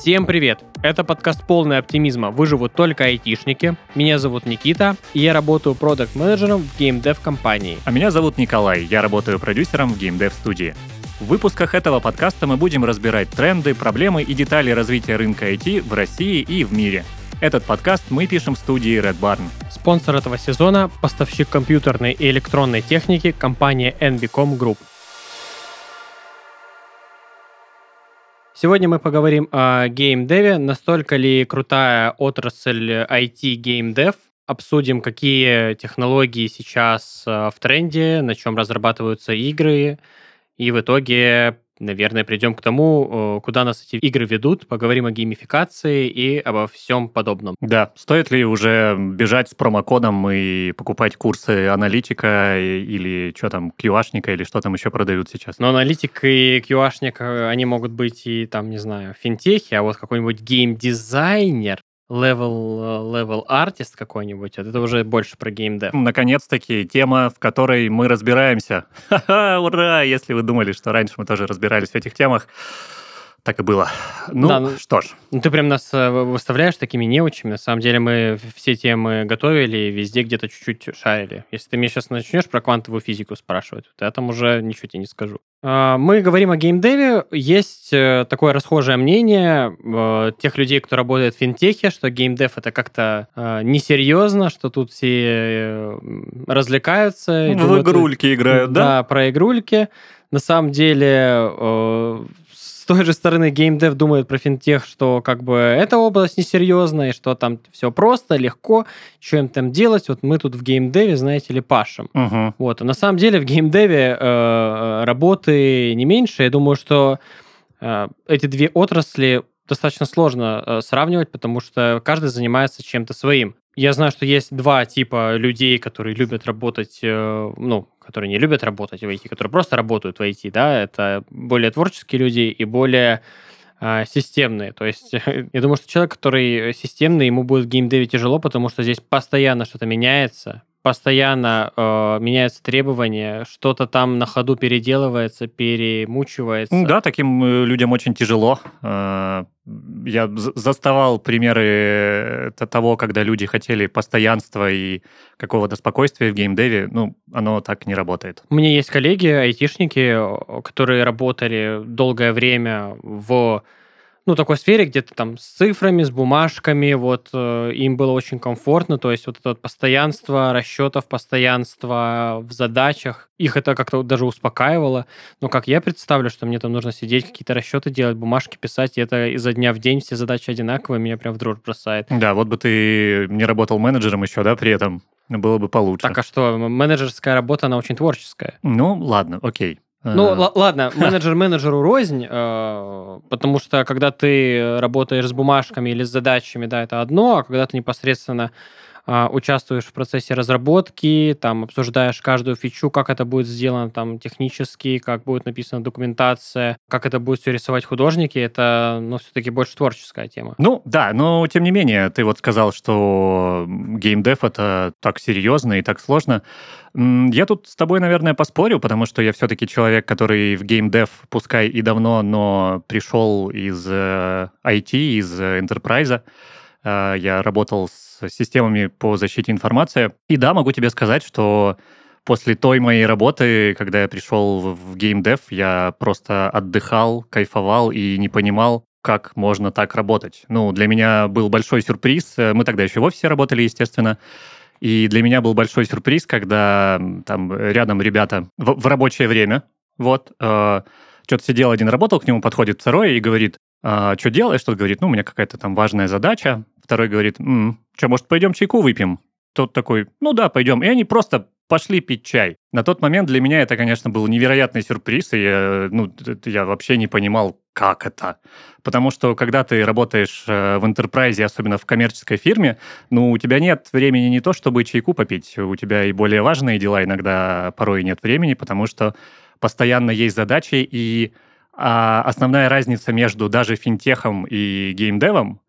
Всем привет! Это подкаст полный оптимизма «Выживут только айтишники». Меня зовут Никита, и я работаю продакт-менеджером в геймдев компании. А меня зовут Николай, я работаю продюсером в геймдев студии. В выпусках этого подкаста мы будем разбирать тренды, проблемы и детали развития рынка IT в России и в мире. Этот подкаст мы пишем в студии Red Barn. Спонсор этого сезона – поставщик компьютерной и электронной техники компания NBCom Group. Сегодня мы поговорим о геймдеве, настолько ли крутая отрасль IT геймдев, обсудим, какие технологии сейчас э, в тренде, на чем разрабатываются игры, и в итоге наверное, придем к тому, э, куда нас эти игры ведут, поговорим о геймификации и обо всем подобном. Да, стоит ли уже бежать с промокодом и покупать курсы аналитика или что там, QA-шника или что там еще продают сейчас? Но аналитик и QA-шник, э, они могут быть и там, не знаю, финтехи, а вот какой-нибудь геймдизайнер, level, level artist какой-нибудь, вот это уже больше про геймдев. Наконец-таки тема, в которой мы разбираемся. Ура! Если вы думали, что раньше мы тоже разбирались в этих темах, так и было. Ну, да, ну, что ж. Ну, ты прям нас э, выставляешь такими неучами. На самом деле мы все темы готовили и везде где-то чуть-чуть шарили. Если ты мне сейчас начнешь про квантовую физику спрашивать, то я там уже ничего тебе не скажу. А, мы говорим о геймдеве. Есть э, такое расхожее мнение э, тех людей, кто работает в финтехе, что геймдев это как-то несерьезно, что тут все развлекаются. В думают, игрульки играют, да? Да, про игрульки. На самом деле той же стороны геймдев думает про финтех, что как бы эта область несерьезная, и что там все просто, легко, что им там делать. Вот мы тут в геймдеве, знаете ли, пашем. Угу. Вот. А на самом деле в геймдеве э, работы не меньше. Я думаю, что э, эти две отрасли достаточно сложно э, сравнивать, потому что каждый занимается чем-то своим. Я знаю, что есть два типа людей, которые любят работать, э, ну, которые не любят работать в IT, которые просто работают в IT, да, это более творческие люди и более э, системные. То есть я думаю, что человек, который системный, ему будет в геймдеве тяжело, потому что здесь постоянно что-то меняется, постоянно э, меняются требования, что-то там на ходу переделывается, перемучивается. Да, таким э, людям очень тяжело. Э, я заставал примеры э, того, когда люди хотели постоянства и какого-то спокойствия в геймдеве. Ну, оно так не работает. У меня есть коллеги, айтишники, которые работали долгое время в ну, такой сфере, где-то там с цифрами, с бумажками, вот э, им было очень комфортно, то есть вот это вот постоянство расчетов, постоянство в задачах, их это как-то даже успокаивало. Но как я представлю, что мне там нужно сидеть, какие-то расчеты делать, бумажки писать, и это изо дня в день все задачи одинаковые, меня прям в дрожь бросает. Да, вот бы ты не работал менеджером еще, да, при этом было бы получше. Так а что, менеджерская работа, она очень творческая. Ну, ладно, окей. Ну, л- ладно, менеджер менеджеру рознь, э, потому что когда ты работаешь с бумажками или с задачами, да, это одно, а когда ты непосредственно участвуешь в процессе разработки, там обсуждаешь каждую фичу, как это будет сделано там технически, как будет написана документация, как это будет все рисовать художники, это, ну, все-таки больше творческая тема. Ну, да, но тем не менее, ты вот сказал, что геймдев это так серьезно и так сложно. Я тут с тобой, наверное, поспорю, потому что я все-таки человек, который в геймдев, пускай и давно, но пришел из IT, э, из enterprise. Э, я работал с системами по защите информации. И да, могу тебе сказать, что после той моей работы, когда я пришел в геймдев, я просто отдыхал, кайфовал и не понимал, как можно так работать. Ну, для меня был большой сюрприз. Мы тогда еще в офисе работали, естественно. И для меня был большой сюрприз, когда там рядом ребята в, в рабочее время, вот, э, что-то сидел один, работал, к нему подходит второй и говорит, а, что делаешь? Тот говорит, ну, у меня какая-то там важная задача. Второй говорит, что, может, пойдем чайку выпьем? Тот такой, ну да, пойдем. И они просто пошли пить чай. На тот момент для меня это, конечно, был невероятный сюрприз, и я, ну, я вообще не понимал, как это. Потому что, когда ты работаешь э, в интерпрайзе, особенно в коммерческой фирме, ну, у тебя нет времени не то, чтобы чайку попить, у тебя и более важные дела иногда порой нет времени, потому что постоянно есть задачи, и а основная разница между даже финтехом и геймдевом,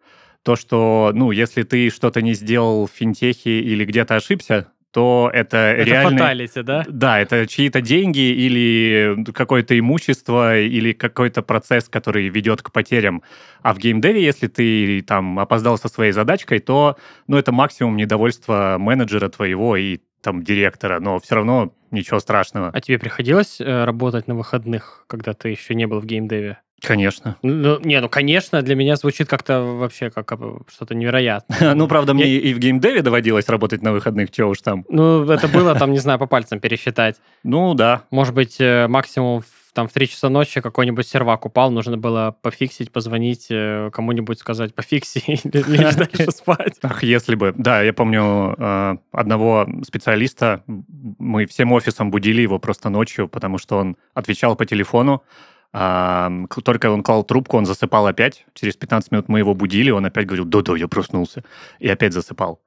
то, что, ну, если ты что-то не сделал в финтехе или где-то ошибся, то это, Это реальный... фаталити, да? Да, это чьи-то деньги или какое-то имущество или какой-то процесс, который ведет к потерям. А в геймдеве, если ты там опоздал со своей задачкой, то ну, это максимум недовольства менеджера твоего и там директора, но все равно ничего страшного. А тебе приходилось э, работать на выходных, когда ты еще не был в геймдеве? Конечно. Ну, не, ну, конечно, для меня звучит как-то вообще как что-то невероятное. Ну, правда, мне и в геймдеве доводилось работать на выходных, чего уж там. Ну, это было там, не знаю, по пальцам пересчитать. Ну, да. Может быть, э, максимум там в 3 часа ночи какой-нибудь сервак упал, нужно было пофиксить, позвонить э, кому-нибудь, сказать пофикси или лечь дальше спать. Ах, если бы. Да, я помню э, одного специалиста, мы всем офисом будили его просто ночью, потому что он отвечал по телефону, только он клал трубку, он засыпал опять. Через 15 минут мы его будили, он опять говорил, да-да, я проснулся. И опять засыпал.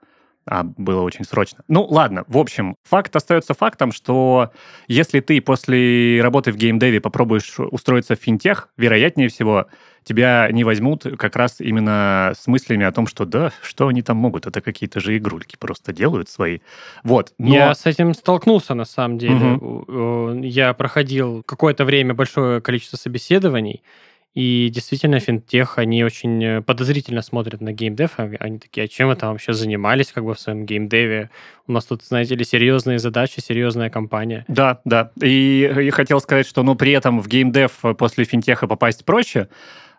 А было очень срочно. Ну, ладно, в общем, факт остается фактом, что если ты после работы в геймдеве попробуешь устроиться в финтех, вероятнее всего, тебя не возьмут как раз именно с мыслями о том, что да, что они там могут, это какие-то же игрульки просто делают свои. Вот. Но... Я с этим столкнулся, на самом деле. У- э, Я проходил какое-то время большое количество собеседований, и действительно, финтех, они очень э, подозрительно смотрят на геймдев. а Они такие, а чем вы там вообще занимались как бы в своем геймдеве? У нас тут, знаете ли, серьезные задачи, серьезная компания. Да, да. И я хотел сказать, что, ну, при этом в геймдев после финтеха попасть проще,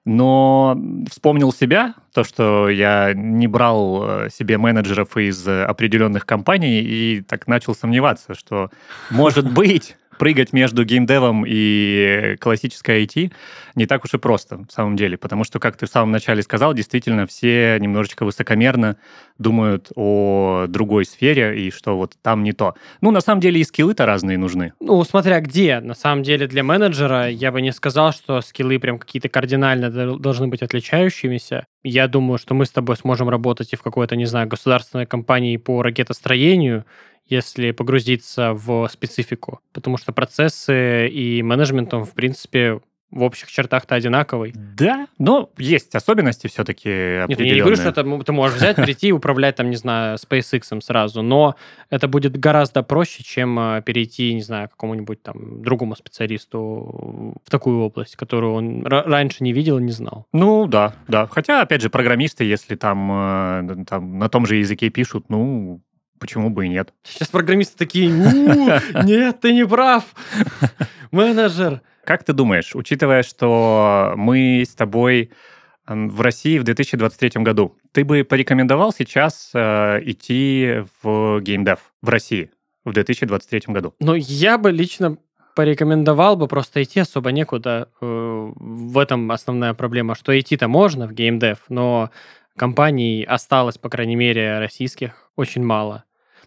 но вспомнил себя, то, что я не брал э, себе менеджеров из э, определенных компаний, и так начал сомневаться, что, может быть, прыгать между геймдевом и классической IT не так уж и просто, в самом деле, потому что, как ты в самом начале сказал, действительно, все немножечко высокомерно думают о другой сфере, и что вот там не то. Ну, на самом деле, и скиллы-то разные нужны. Ну, смотря где. На самом деле, для менеджера я бы не сказал, что скиллы прям какие-то кардинально дол- должны быть отличающимися. Я думаю, что мы с тобой сможем работать и в какой-то, не знаю, государственной компании по ракетостроению, если погрузиться в специфику. Потому что процессы и менеджмент, он, в принципе, в общих чертах-то одинаковый. Да, но есть особенности все-таки Нет, я не говорю, что это ты можешь взять, прийти и управлять, там, не знаю, SpaceX сразу, но это будет гораздо проще, чем э, перейти, не знаю, какому-нибудь там другому специалисту в такую область, которую он ра- раньше не видел и не знал. Ну, да, да. Хотя, опять же, программисты, если там, э, там на том же языке пишут, ну, почему бы и нет. Сейчас программисты такие, «У, нет, ты не прав, менеджер. Как ты думаешь, учитывая, что мы с тобой в России в 2023 году, ты бы порекомендовал сейчас э, идти в геймдев в России в 2023 году? Но я бы лично порекомендовал бы просто идти особо некуда. Э, В этом основная проблема, что идти-то можно в геймдев, но компаний осталось, по крайней мере, российских очень мало.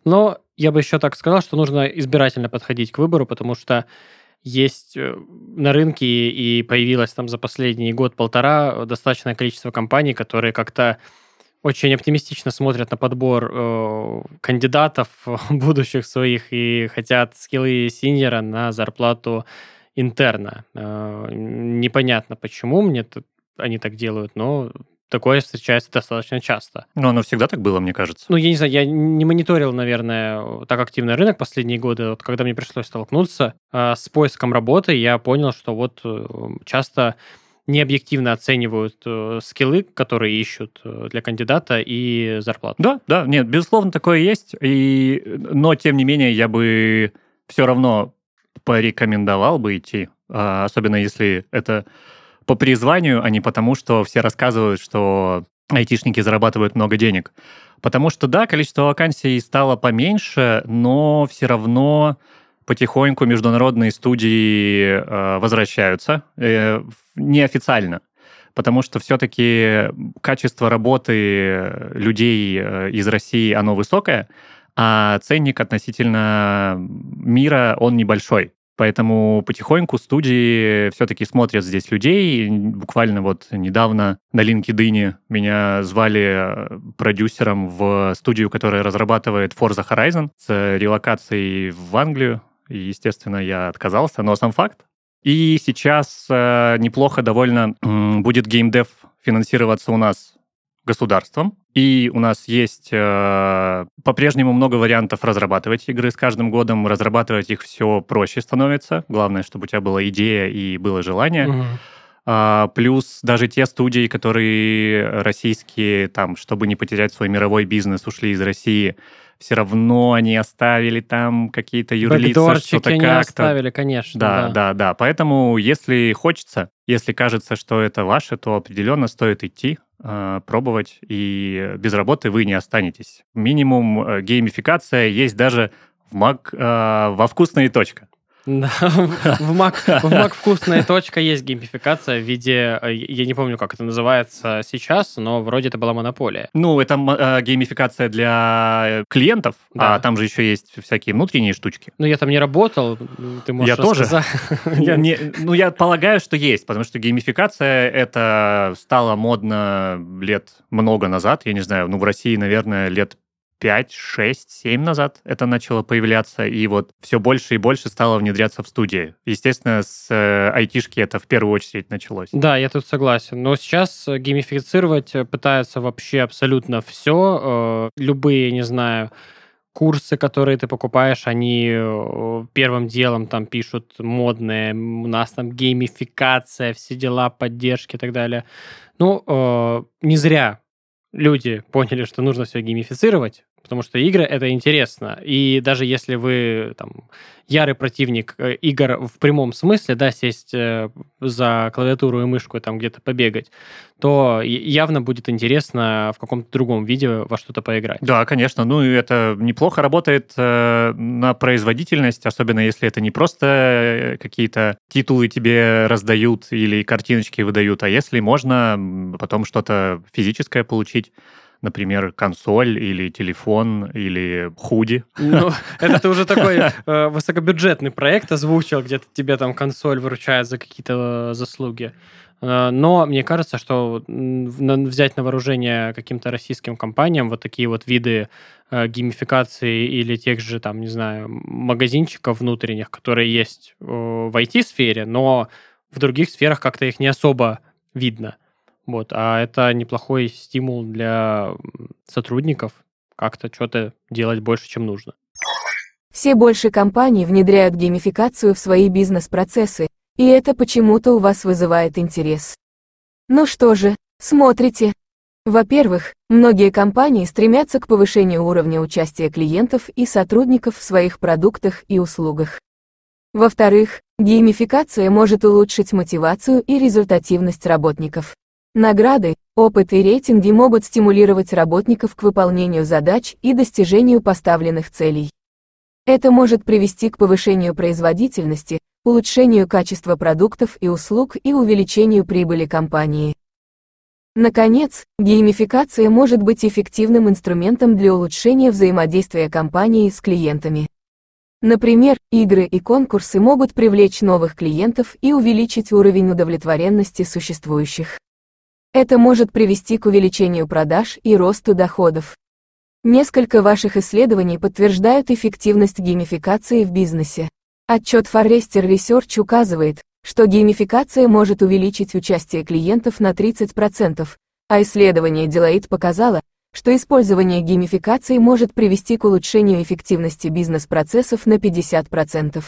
Но я бы еще так сказал, что нужно избирательно подходить к выбору, потому что есть э, на рынке и появилось там за последний год-полтора достаточное количество компаний, которые как-то очень оптимистично смотрят на подбор э, кандидатов будущих своих и хотят скиллы синьора на зарплату интерна. Э, непонятно почему мне тут они так делают, но такое встречается достаточно часто. Ну, оно всегда так было, мне кажется. Ну, я не знаю, я не мониторил, наверное, так активно рынок последние годы. Вот когда мне пришлось столкнуться э, с поиском работы, я понял, что вот э, часто необъективно оценивают э, скиллы, которые ищут э, для кандидата, и зарплату. Да, да, нет, безусловно, такое есть. И, но, тем не менее, я бы все равно порекомендовал бы идти, а, особенно если это по призванию, а не потому, что все рассказывают, что айтишники зарабатывают много денег. Потому что, да, количество вакансий стало поменьше, но все равно потихоньку международные студии э, возвращаются э, неофициально. Потому что все-таки качество работы людей э, из России, оно высокое, а ценник относительно мира, он небольшой. Поэтому потихоньку студии все-таки смотрят здесь людей. Буквально вот недавно на LinkedIn меня звали э, продюсером в студию, которая разрабатывает Forza Horizon с релокацией в Англию. И, естественно, я отказался, но сам факт. И сейчас э, неплохо довольно м, будет геймдев финансироваться у нас государством. И у нас есть э, по-прежнему много вариантов разрабатывать игры с каждым годом. Разрабатывать их все проще становится. Главное, чтобы у тебя была идея и было желание. Угу. А, плюс даже те студии, которые российские, там, чтобы не потерять свой мировой бизнес, ушли из России, все равно они оставили там какие-то юрлица, что-то как-то. оставили, конечно. Да, да, да, да. Поэтому, если хочется, если кажется, что это ваше, то определенно стоит идти, пробовать, и без работы вы не останетесь. Минимум э, геймификация есть даже в Mac, э, во вкусная точка. Да, в Mac, в Mac вкусная точка есть геймификация в виде, э, я не помню, как это называется сейчас, но вроде это была монополия. Ну, это э, геймификация для клиентов, а да. а там же еще есть всякие внутренние штучки. Ну, я там не работал, ты можешь Я тоже. я, не, ну, я полагаю, что есть, потому что геймификация это стало модно лет много назад, я не знаю, ну, в России, наверное, лет 5, 6, 7 назад это начало появляться, и вот все больше и больше стало внедряться в студии. Естественно, с э, айтишки это в первую очередь началось. Да, я тут согласен. Но сейчас э, геймифицировать э, пытаются вообще абсолютно все. Э, любые, не знаю, курсы, которые ты покупаешь, они э, первым делом там пишут модные, у нас там геймификация, все дела, поддержки и так далее. Ну, э, не зря люди поняли, что нужно все геймифицировать, потому что игры это интересно. И даже если вы там ярый противник э, игр в прямом смысле, да, сесть э, за клавиатуру и мышку и там где-то побегать, то явно будет интересно в каком-то другом виде во что-то поиграть. Да, конечно. Ну, это неплохо работает э, на производительность, особенно если это не просто э, какие-то титулы тебе раздают или картиночки выдают, а если можно потом что-то физическое получить например, консоль или телефон или худи. Ну, это ты уже такой э, высокобюджетный проект озвучил, где тебе там консоль выручает за какие-то заслуги. Э, но мне кажется, что взять на вооружение каким-то российским компаниям вот такие вот виды э, геймификации или тех же, там, не знаю, магазинчиков внутренних, которые есть э, в IT-сфере, но в других сферах как-то их не особо видно. Вот, а это неплохой стимул для сотрудников как-то что-то делать больше, чем нужно. Все больше компаний внедряют геймификацию в свои бизнес-процессы, и это почему-то у вас вызывает интерес. Ну что же, смотрите. Во-первых, многие компании стремятся к повышению уровня участия клиентов и сотрудников в своих продуктах и услугах. Во-вторых, геймификация может улучшить мотивацию и результативность работников. Награды, опыт и рейтинги могут стимулировать работников к выполнению задач и достижению поставленных целей. Это может привести к повышению производительности, улучшению качества продуктов и услуг и увеличению прибыли компании. Наконец, геймификация может быть эффективным инструментом для улучшения взаимодействия компании с клиентами. Например, игры и конкурсы могут привлечь новых клиентов и увеличить уровень удовлетворенности существующих. Это может привести к увеличению продаж и росту доходов. Несколько ваших исследований подтверждают эффективность геймификации в бизнесе. Отчет Forrester Research указывает, что геймификация может увеличить участие клиентов на 30%, а исследование Deloitte показало, что использование геймификации может привести к улучшению эффективности бизнес-процессов на 50%.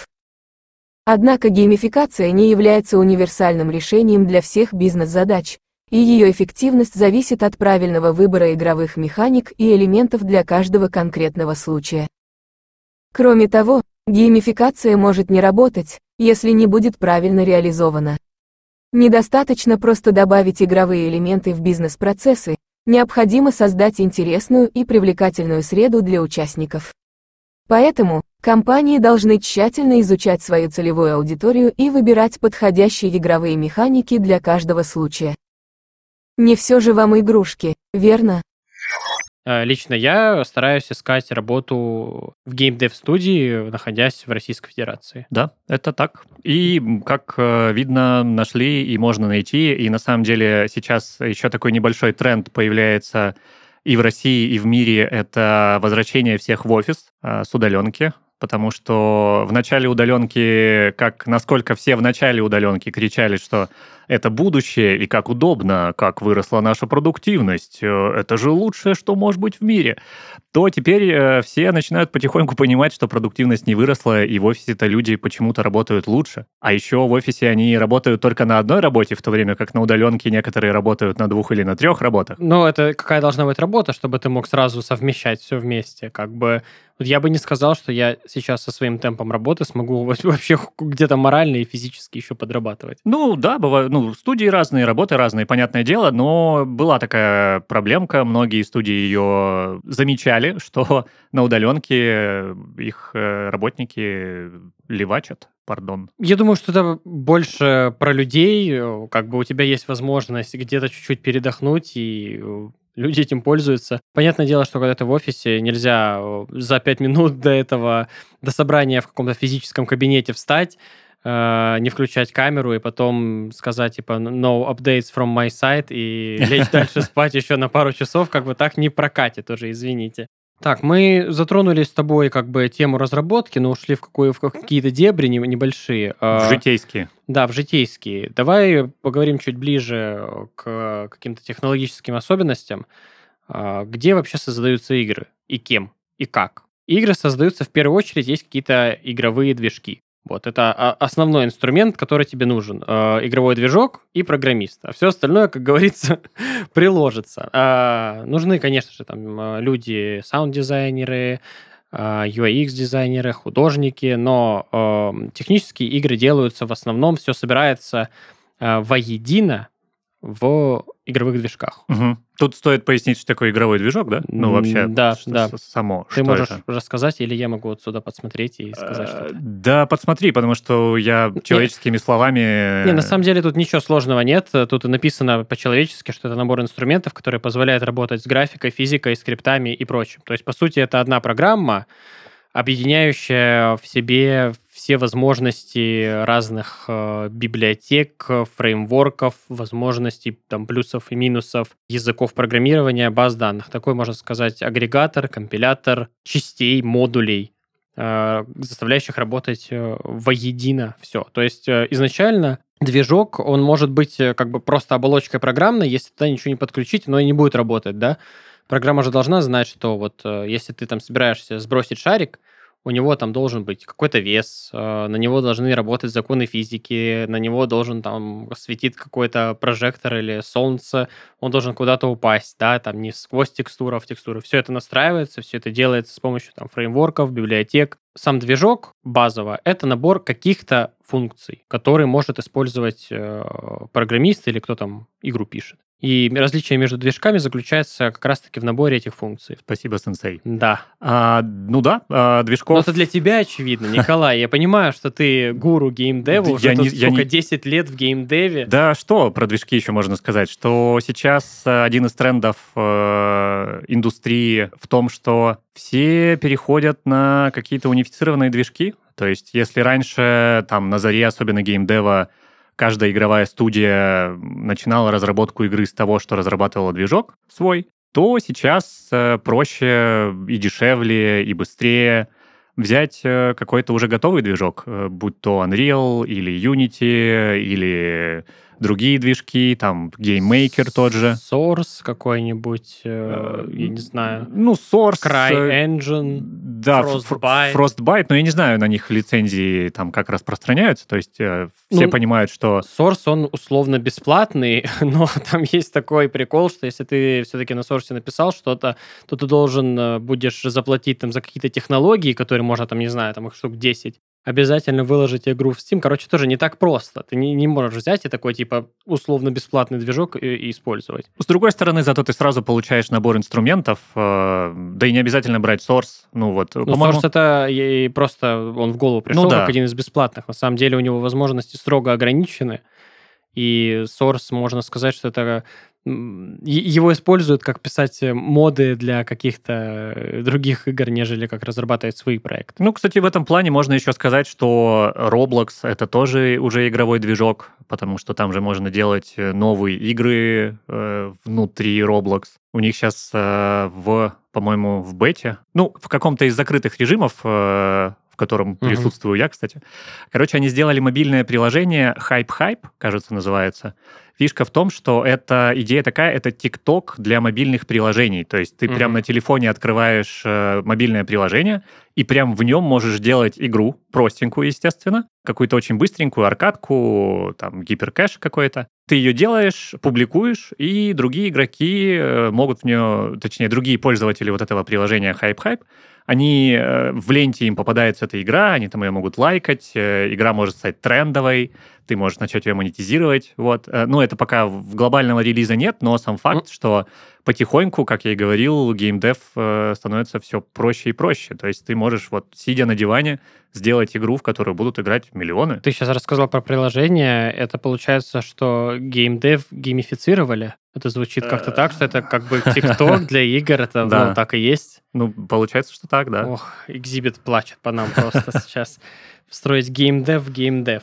Однако геймификация не является универсальным решением для всех бизнес-задач, и ее эффективность зависит от правильного выбора игровых механик и элементов для каждого конкретного случая. Кроме того, геймификация может не работать, если не будет правильно реализована. Недостаточно просто добавить игровые элементы в бизнес-процессы, необходимо создать интересную и привлекательную среду для участников. Поэтому, компании должны тщательно изучать свою целевую аудиторию и выбирать подходящие игровые механики для каждого случая. Не все же вам игрушки, верно? Э, лично я стараюсь искать работу в геймдев-студии, находясь в Российской Федерации. Да, это так. И, как э, видно, нашли и можно найти. И на самом деле сейчас еще такой небольшой тренд появляется и в России, и в мире. Это возвращение всех в офис э, с удаленки потому что в начале удаленки, как насколько все в начале удаленки кричали, что это будущее и как удобно, как выросла наша продуктивность, э, это же лучшее, что может быть в мире, то теперь э, все начинают потихоньку понимать, что продуктивность не выросла, и в офисе-то люди почему-то работают лучше. А еще в офисе они работают только на одной работе, в то время как на удаленке некоторые работают на двух или на трех работах. Ну, это какая должна быть работа, чтобы ты мог сразу совмещать все вместе? Как бы вот я бы не сказал, что я сейчас со своим темпом работы смогу вообще где-то морально и физически еще подрабатывать. Ну, да, бывают, ну, студии разные, работы разные, понятное дело, но была такая проблемка, многие студии ее замечали, что на удаленке их э, работники левачат, пардон. Я думаю, что это больше про людей, как бы у тебя есть возможность где-то чуть-чуть передохнуть и э, люди этим пользуются. Понятное дело, что когда ты в офисе, нельзя э, за пять минут до этого, до собрания в каком-то физическом кабинете встать, э, не включать камеру и потом сказать, типа, no updates from my side и лечь дальше спать еще на пару часов, как бы так не прокатит тоже, извините. Так, мы затронули с тобой как бы тему разработки, но ушли в, какую, в какие-то дебри небольшие. В житейские. Да, в житейские. Давай поговорим чуть ближе к каким-то технологическим особенностям. А, где вообще создаются игры? И кем? И как? Игры создаются в первую очередь, есть какие-то игровые движки. Вот, это основной инструмент, который тебе нужен. Э, игровой движок и программист. А все остальное, как говорится, приложится. Э, нужны, конечно же, там э, люди, саунд-дизайнеры, UX-дизайнеры, художники, но э, технические игры делаются в основном, все собирается э, воедино в игровых движках. Угу. Тут стоит пояснить, что такое игровой движок, да? Ну, вообще, да, да. само. Ты можешь это? рассказать, или я могу отсюда подсмотреть и сказать что -то? Да, подсмотри, потому что я человеческими не, словами... Не, на самом деле тут ничего сложного нет. Тут написано по-человечески, что это набор инструментов, который позволяет работать с графикой, физикой, скриптами и прочим. То есть, по сути, это одна программа, объединяющая в себе все возможности разных э, библиотек, фреймворков, возможностей там плюсов и минусов языков программирования, баз данных. Такой, можно сказать, агрегатор, компилятор частей, модулей, э, заставляющих работать э, воедино все. То есть э, изначально движок, он может быть э, как бы просто оболочкой программной, если туда ничего не подключить, но и не будет работать, да. Программа же должна знать, что вот э, если ты там собираешься сбросить шарик, у него там должен быть какой-то вес, э, на него должны работать законы физики, на него должен там светить какой-то прожектор или солнце, он должен куда-то упасть, да, там не сквозь текстуру, а в текстуру. Все это настраивается, все это делается с помощью там фреймворков, библиотек. Сам движок базово — это набор каких-то функций, которые может использовать э, программист или кто там игру пишет. И различие между движками заключается как раз-таки в наборе этих функций. Спасибо, сенсей. Да. А, ну да, а, движков... Но это для тебя очевидно, Николай. Я понимаю, что ты гуру геймдева, уже я тут не, сколько, не... 10 лет в геймдеве. Да, что про движки еще можно сказать? Что сейчас э, один из трендов э, индустрии в том, что все переходят на какие-то унифицированные движки. То есть, если раньше, там, на заре, особенно геймдева, каждая игровая студия начинала разработку игры с того, что разрабатывала движок свой, то сейчас э, проще и дешевле, и быстрее взять э, какой-то уже готовый движок, э, будь то Unreal или Unity или другие движки, там GameMaker тот же. Source какой-нибудь, э, я не знаю. Ну, Source. CryEngine, да, Frostbite. Frostbite, но я не знаю, на них лицензии там как распространяются, то есть э, все ну, понимают, что... Source, он условно бесплатный, но там есть такой прикол, что если ты все-таки на Source написал что-то, то ты должен э, будешь заплатить там за какие-то технологии, которые можно там, не знаю, там их штук 10, обязательно выложить игру в Steam. Короче, тоже не так просто. Ты не, не можешь взять и такой, типа, условно-бесплатный движок и, и использовать. С другой стороны, зато ты сразу получаешь набор инструментов, э, да и не обязательно брать Source. Ну вот, ну, Source это и просто он в голову пришел ну, да. как один из бесплатных. На самом деле у него возможности строго ограничены. И Source, можно сказать, что это его используют как писать э, моды для каких-то э, других игр, нежели как разрабатывать свои проекты. Ну, кстати, в этом плане можно еще сказать, что Roblox — это тоже уже игровой движок, потому что там же можно делать э, новые игры э, внутри Roblox. У них сейчас э, в, по-моему, в бете, ну, в каком-то из закрытых режимов котором угу. присутствую я, кстати. Короче, они сделали мобильное приложение Hype Hype, кажется, называется. Фишка в том, что эта идея такая, это TikTok для мобильных приложений. То есть ты mm-hmm. прям на телефоне открываешь э, мобильное приложение, и прям в нем можешь делать игру, простенькую, естественно, какую-то очень быстренькую аркадку, там, гиперкэш какой-то. Ты ее делаешь, публикуешь, и другие игроки э, могут в нее, точнее, другие пользователи вот этого приложения Hype Hype они э, в ленте им попадается эта игра, они там ее могут лайкать, э, игра может стать трендовой, ты можешь начать ее монетизировать. Вот. Э, ну, это пока в глобального релиза нет, но сам факт, mm. что потихоньку, как я и говорил, геймдев становится все проще и проще. То есть ты можешь, вот сидя на диване, сделать игру, в которую будут играть миллионы. Ты сейчас рассказал про приложение. Это получается, что геймдев геймифицировали? Это звучит как-то так, что это как бы ТикТок для игр, это ну, так и есть. Ну, получается, что так, да. Ох, экзибит плачет по нам просто сейчас. Встроить геймдев в геймдев.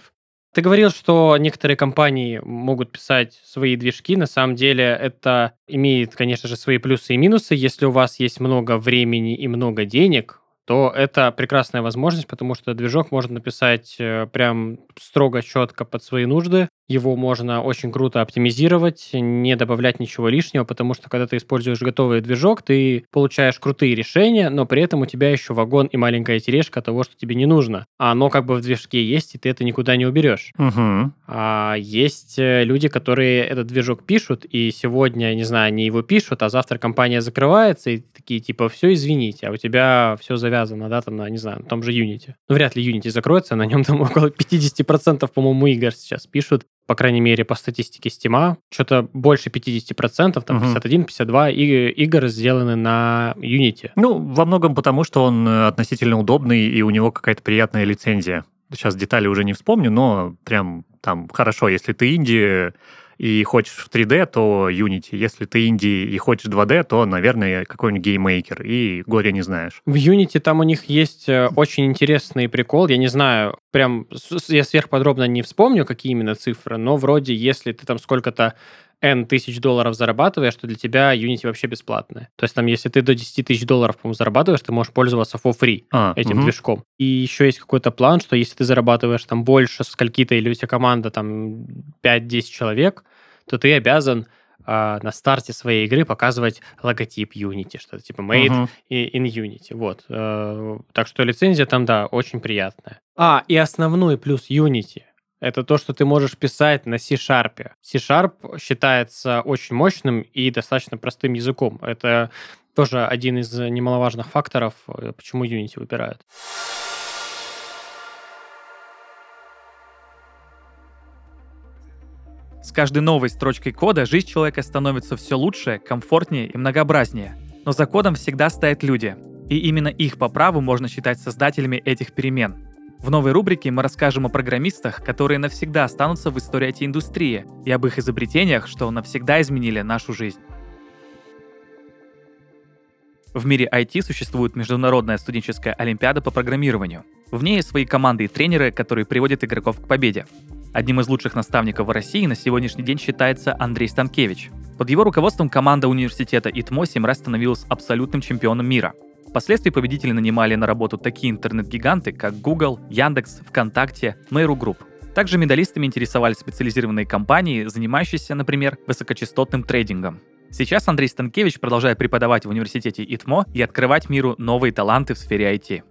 Ты говорил, что некоторые компании могут писать свои движки. На самом деле это имеет, конечно же, свои плюсы и минусы. Если у вас есть много времени и много денег, то это прекрасная возможность, потому что движок можно написать э, прям строго, четко под свои нужды. Его можно очень круто оптимизировать, не добавлять ничего лишнего, потому что когда ты используешь готовый движок, ты получаешь крутые решения, но при этом у тебя еще вагон и маленькая тележка того, что тебе не нужно. А оно как бы в движке есть, и ты это никуда не уберешь. Угу. А есть э, люди, которые этот движок пишут, и сегодня, не знаю, они его пишут, а завтра компания закрывается, и такие типа, все, извините, а у тебя все завязано, да, там, на, не знаю, на том же Unity. Ну, вряд ли Unity закроется, на нем там около 50%, по-моему, игр сейчас пишут по крайней мере, по статистике Steam, что-то больше 50%, там угу. 51-52 и, игр сделаны на Unity. Ну, во многом потому, что он э, относительно удобный, и у него какая-то приятная лицензия. Сейчас детали уже не вспомню, но прям там хорошо, если ты инди, и хочешь в 3D, то Unity. Если ты инди и хочешь 2D, то, наверное, какой-нибудь GameMaker. И горя не знаешь. В Unity там у них есть э, очень интересный прикол. Я не знаю, прям я сверхподробно не вспомню, какие именно цифры, но вроде если ты там сколько-то N тысяч долларов зарабатываешь, то для тебя Unity вообще бесплатная. То есть там, если ты до 10 тысяч долларов, по-моему, зарабатываешь, ты можешь пользоваться for free а, этим угу. движком. И еще есть какой-то план, что если ты зарабатываешь там больше скольки-то, или у тебя команда там 5-10 человек, то ты обязан а, на старте своей игры показывать логотип Unity, что-то типа made uh-huh. in Unity. Вот. А, так что лицензия там, да, очень приятная. А, и основной плюс Unity это то, что ты можешь писать на C-Sharp. C-Sharp считается очень мощным и достаточно простым языком. Это тоже один из немаловажных факторов, э, почему Unity выбирают. С каждой новой строчкой кода жизнь человека становится все лучше, комфортнее и многообразнее. Но за кодом всегда стоят люди. И именно их по праву можно считать создателями этих перемен. В новой рубрике мы расскажем о программистах, которые навсегда останутся в истории IT-индустрии, и об их изобретениях, что навсегда изменили нашу жизнь. В мире IT существует Международная студенческая олимпиада по программированию. В ней есть свои команды и тренеры, которые приводят игроков к победе. Одним из лучших наставников в России на сегодняшний день считается Андрей Станкевич. Под его руководством команда университета ИТМО 7 раз становилась абсолютным чемпионом мира – Впоследствии победители нанимали на работу такие интернет-гиганты, как Google, Яндекс, ВКонтакте, Mail.ru Group. Также медалистами интересовались специализированные компании, занимающиеся, например, высокочастотным трейдингом. Сейчас Андрей Станкевич продолжает преподавать в университете ИТМО и открывать миру новые таланты в сфере IT.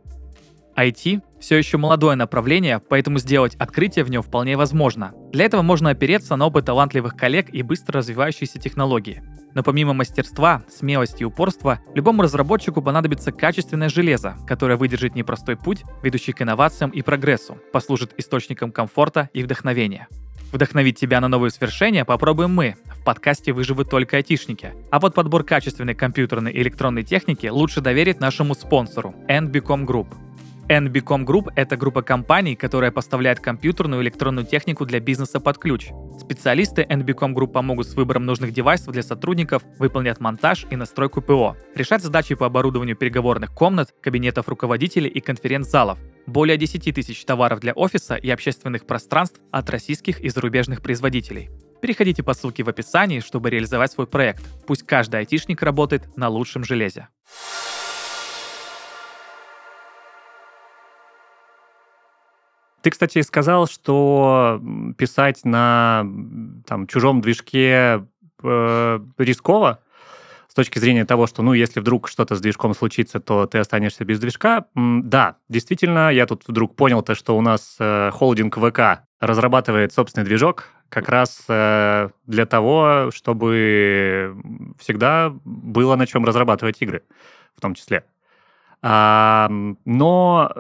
IT все еще молодое направление, поэтому сделать открытие в нем вполне возможно. Для этого можно опереться на опыт талантливых коллег и быстро развивающиеся технологии. Но помимо мастерства, смелости и упорства, любому разработчику понадобится качественное железо, которое выдержит непростой путь, ведущий к инновациям и прогрессу, послужит источником комфорта и вдохновения. Вдохновить тебя на новые свершения попробуем мы. В подкасте выживут только айтишники. А вот подбор качественной компьютерной и электронной техники лучше доверить нашему спонсору – NBCom Group – NBCom Group – это группа компаний, которая поставляет компьютерную и электронную технику для бизнеса под ключ. Специалисты NBCom Group помогут с выбором нужных девайсов для сотрудников, выполнят монтаж и настройку ПО, решать задачи по оборудованию переговорных комнат, кабинетов руководителей и конференц-залов, более 10 тысяч товаров для офиса и общественных пространств от российских и зарубежных производителей. Переходите по ссылке в описании, чтобы реализовать свой проект. Пусть каждый айтишник работает на лучшем железе. Ты, кстати, сказал, что писать на там, чужом движке э, рисково с точки зрения того, что, ну, если вдруг что-то с движком случится, то ты останешься без движка. Да, действительно, я тут вдруг понял то, что у нас э, холдинг ВК разрабатывает собственный движок как раз э, для того, чтобы всегда было на чем разрабатывать игры, в том числе. А, но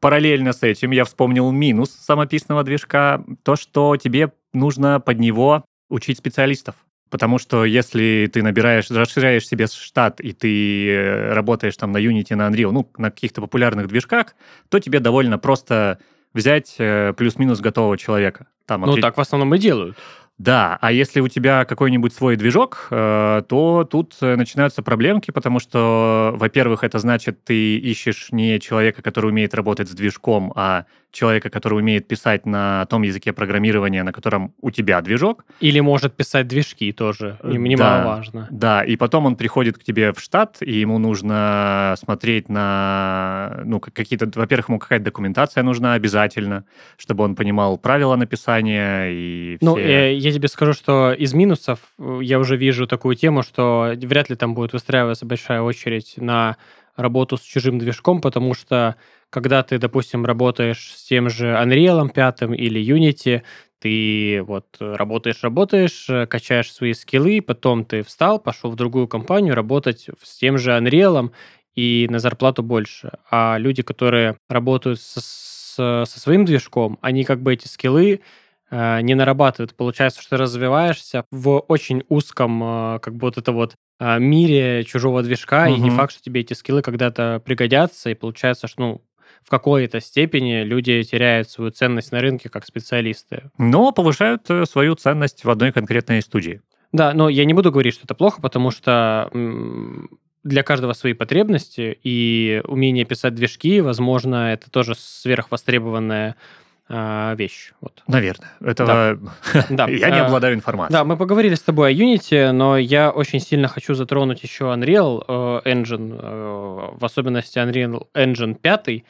параллельно с этим я вспомнил минус самописного движка, то, что тебе нужно под него учить специалистов. Потому что если ты набираешь, расширяешь себе штат, и ты э, работаешь там на Unity, на Unreal, ну, на каких-то популярных движках, то тебе довольно просто взять э, плюс-минус готового человека. Там, ну, ответ... так в основном и делают. Да, а если у тебя какой-нибудь свой движок, э, то тут э, начинаются проблемки, потому что, во-первых, это значит, ты ищешь не человека, который умеет работать с движком, а человека, который умеет писать на том языке программирования, на котором у тебя движок. Или может писать движки тоже, немаловажно. Да, да, и потом он приходит к тебе в штат, и ему нужно смотреть на, ну, какие-то, во-первых, ему какая-то документация нужна обязательно, чтобы он понимал правила написания и Ну, все... я тебе скажу, что из минусов э, я уже вижу такую тему, что вряд ли там будет выстраиваться большая очередь на работу с чужим движком, потому что когда ты, допустим, работаешь с тем же Unreal 5 или Unity, ты вот работаешь, работаешь, качаешь свои скиллы, потом ты встал, пошел в другую компанию работать с тем же Unreal и на зарплату больше. А люди, которые работают со, со, со своим движком, они как бы эти скиллы э, не нарабатывают. Получается, что развиваешься в очень узком, э, как бы вот это вот э, мире чужого движка, угу. и не факт, что тебе эти скиллы когда-то пригодятся, и получается, что ну, в какой-то степени люди теряют свою ценность на рынке как специалисты. Но повышают э, свою ценность в одной конкретной студии. Да, но я не буду говорить, что это плохо, потому что для каждого свои потребности, и умение писать движки, возможно, это тоже сверхвостребованная а, вещь. Вот. Наверное. Этого да. я не а, обладаю информацией. Да, мы поговорили с тобой о Unity, но я очень сильно хочу затронуть еще Unreal э, Engine, э, в особенности Unreal Engine 5.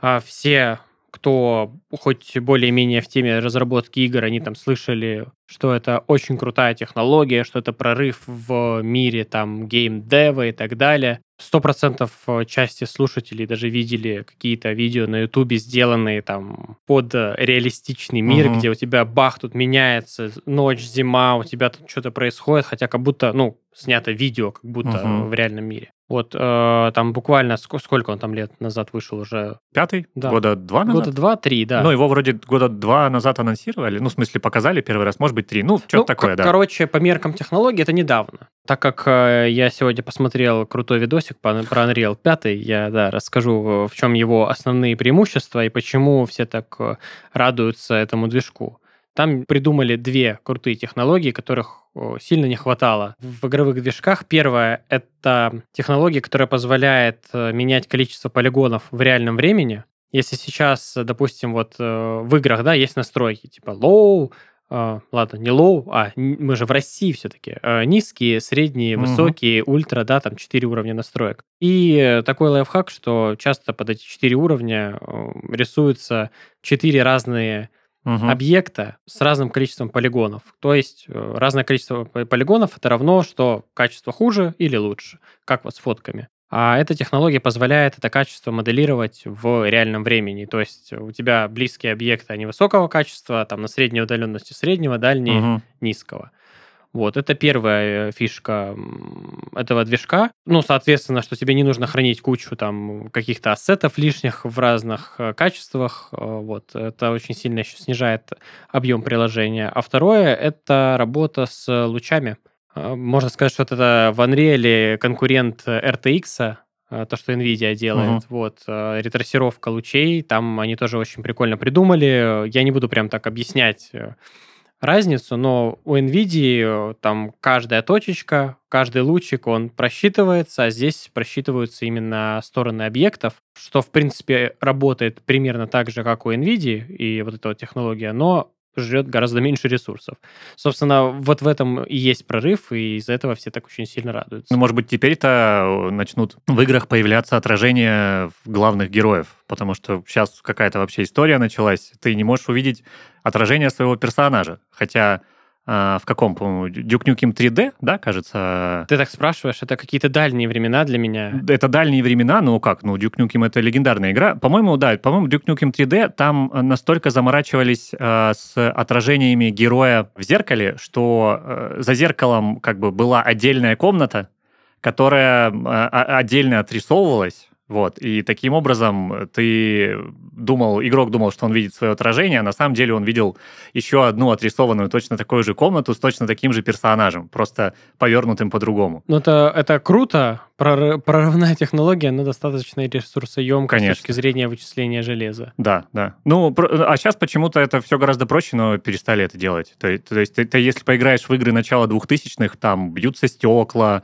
А, все кто хоть более-менее в теме разработки игр, они там слышали, что это очень крутая технология, что это прорыв в мире там гейм-дева и так далее сто процентов э, части слушателей даже видели какие-то видео на Ютубе, сделанные там под э, реалистичный мир, угу. где у тебя бах, тут меняется ночь, зима, у тебя тут что-то происходит, хотя как будто, ну, снято видео, как будто угу. в реальном мире. Вот э, там буквально сколько, сколько он там лет назад вышел уже? Пятый? Да. Года два назад? Года два-три, да. Ну, его вроде года два назад анонсировали, ну, в смысле, показали первый раз, может быть, три, ну, что-то ну, такое, да. Короче, по меркам технологий это недавно. Так как э, я сегодня посмотрел крутой видосик по, про Unreal 5, я, да, расскажу, в чем его основные преимущества и почему все так э, радуются этому движку. Там придумали две крутые технологии, которых сильно не хватало в игровых движках. Первое — это технология, которая позволяет э, менять количество полигонов в реальном времени. Если сейчас, допустим, вот э, в играх, да, есть настройки типа low, Uh, ладно, не low, а мы же в России все-таки. Uh, низкие, средние, угу. высокие, ультра, да, там 4 уровня настроек. И такой лайфхак, что часто под эти 4 уровня рисуются 4 разные угу. объекта с разным количеством полигонов. То есть э, разное количество полигонов это равно, что качество хуже или лучше, как вот с фотками. А эта технология позволяет это качество моделировать в реальном времени. То есть у тебя близкие объекты, они высокого качества, там на средней удаленности среднего, дальние угу. низкого. Вот, это первая э, фишка этого движка. Ну, соответственно, что тебе не нужно хранить кучу там каких-то ассетов лишних в разных э, качествах. Э, вот, это очень сильно еще снижает объем приложения. А второе — это работа с лучами. Можно сказать, что это в Unreal конкурент RTX, то, что NVIDIA делает. Uh-huh. Вот, ретрассировка лучей, там они тоже очень прикольно придумали. Я не буду прям так объяснять разницу, но у NVIDIA э, там каждая точечка, каждый лучик, он просчитывается, а здесь просчитываются именно стороны объектов, что, в принципе, работает примерно так же, как у NVIDIA и вот эта вот технология, но жрет гораздо меньше ресурсов. Собственно, вот в этом и есть прорыв, и из-за этого все так очень сильно радуются. Ну, может быть, теперь-то э, начнут в играх появляться отражения главных героев, потому что сейчас какая-то вообще история началась, ты не можешь увидеть отражение своего персонажа, хотя а, в каком, по-моему, Duke Nukem 3D, да, кажется? Ты так спрашиваешь, это какие-то дальние времена для меня. Это дальние времена, ну как, ну Duke Nukem это легендарная игра. По-моему, да, по-моему, Duke Nukem 3D там настолько заморачивались э, с отражениями героя в зеркале, что э, за зеркалом как бы была отдельная комната, которая э, отдельно отрисовывалась, вот, и таким образом ты думал, игрок думал, что он видит свое отражение, а на самом деле он видел еще одну отрисованную точно такую же комнату с точно таким же персонажем, просто повернутым по-другому. Ну, это, это круто, прорывная технология, но достаточно ресурсоемкая Конечно. с точки зрения вычисления железа. Да, да. Ну, а сейчас почему-то это все гораздо проще, но перестали это делать. То, то есть ты, ты, если поиграешь в игры начала 2000-х, там бьются стекла,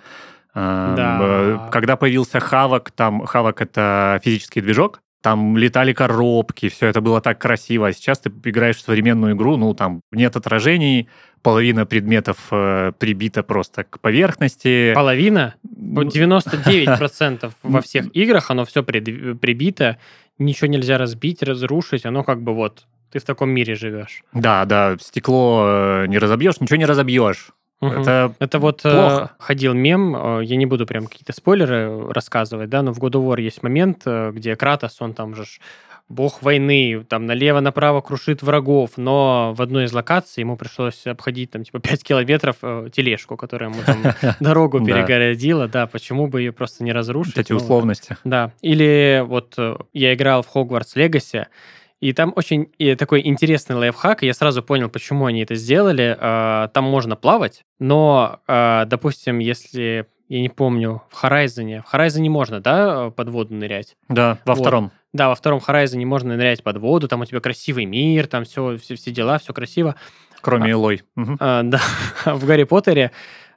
да. Э, когда появился Хавок, там Хавок это физический движок, там летали коробки, все это было так красиво. А сейчас ты играешь в современную игру, ну, там нет отражений, половина предметов э, прибита просто к поверхности. Половина? 99% во всех играх оно все прибито, ничего нельзя разбить, разрушить, оно как бы вот ты в таком мире живешь. Да, да, стекло э, не разобьешь, ничего не разобьешь. Угу. Это, это вот плохо. Э, ходил мем, э, я не буду прям какие-то спойлеры рассказывать, да, но в God of War есть момент, э, где Кратос, он там же бог войны, там налево-направо крушит врагов, но в одной из локаций ему пришлось обходить там типа 5 километров э, тележку, которая ему там дорогу перегородила, да, почему бы ее просто не разрушить. Эти условности. Да, или вот я играл в Hogwarts Legacy, и там очень и такой интересный лайфхак, и я сразу понял, почему они это сделали. А, там можно плавать, но, а, допустим, если я не помню, в Horizon. В Horizon можно, да, под воду нырять? Да, во вот. втором. Да, во втором Horizon можно нырять под воду, там у тебя красивый мир, там все, все, все дела, все красиво. Кроме а, Элой. Угу. А, да, в Гарри Поттере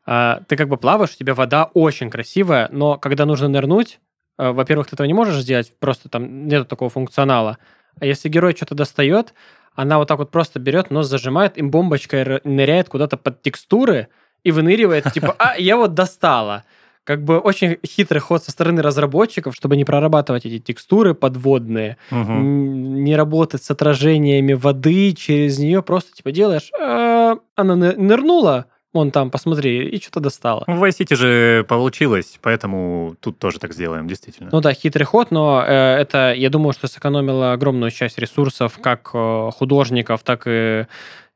а, ты как бы плаваешь, у тебя вода очень красивая, но когда нужно нырнуть, а, во-первых, ты этого не можешь сделать, просто там нет такого функционала. А если герой что-то достает, она вот так вот просто берет, нос зажимает, им бомбочкой ныряет куда-то под текстуры и выныривает, типа, а, я вот достала. Как бы очень хитрый ход со стороны разработчиков, чтобы не прорабатывать эти текстуры подводные, угу. не работать с отражениями воды через нее, просто типа делаешь, а, она нырнула, Вон там, посмотри, и что-то достало. В Vice City же получилось, поэтому тут тоже так сделаем, действительно. Ну да, хитрый ход, но э, это, я думаю, что сэкономило огромную часть ресурсов как э, художников, так и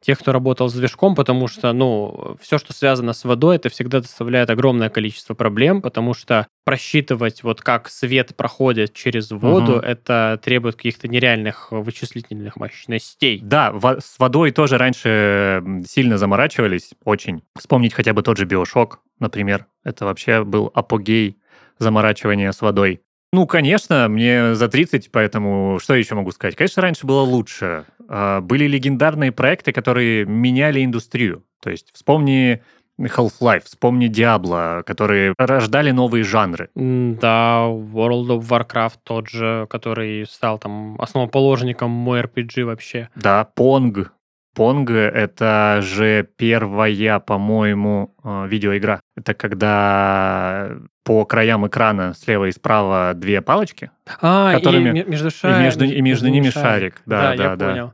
тех, кто работал с движком, потому что, ну, все, что связано с водой, это всегда доставляет огромное количество проблем, потому что просчитывать, вот как свет проходит через воду, угу. это требует каких-то нереальных вычислительных мощностей. Да, с водой тоже раньше сильно заморачивались, очень. Вспомнить хотя бы тот же биошок, например. Это вообще был апогей заморачивания с водой. Ну, конечно, мне за 30, поэтому что еще могу сказать? Конечно, раньше было лучше. А, были легендарные проекты, которые меняли индустрию. То есть вспомни Half-Life, вспомни Diablo, которые рождали новые жанры. Да, World of Warcraft тот же, который стал там основоположником мой RPG вообще. Да, Pong, Понг — это же первая, по-моему, э, видеоигра. Это когда по краям экрана слева и справа две палочки, а, которыми... и между, шар... и между, и между ними шарик. шарик. Да, да, да. Я да. понял.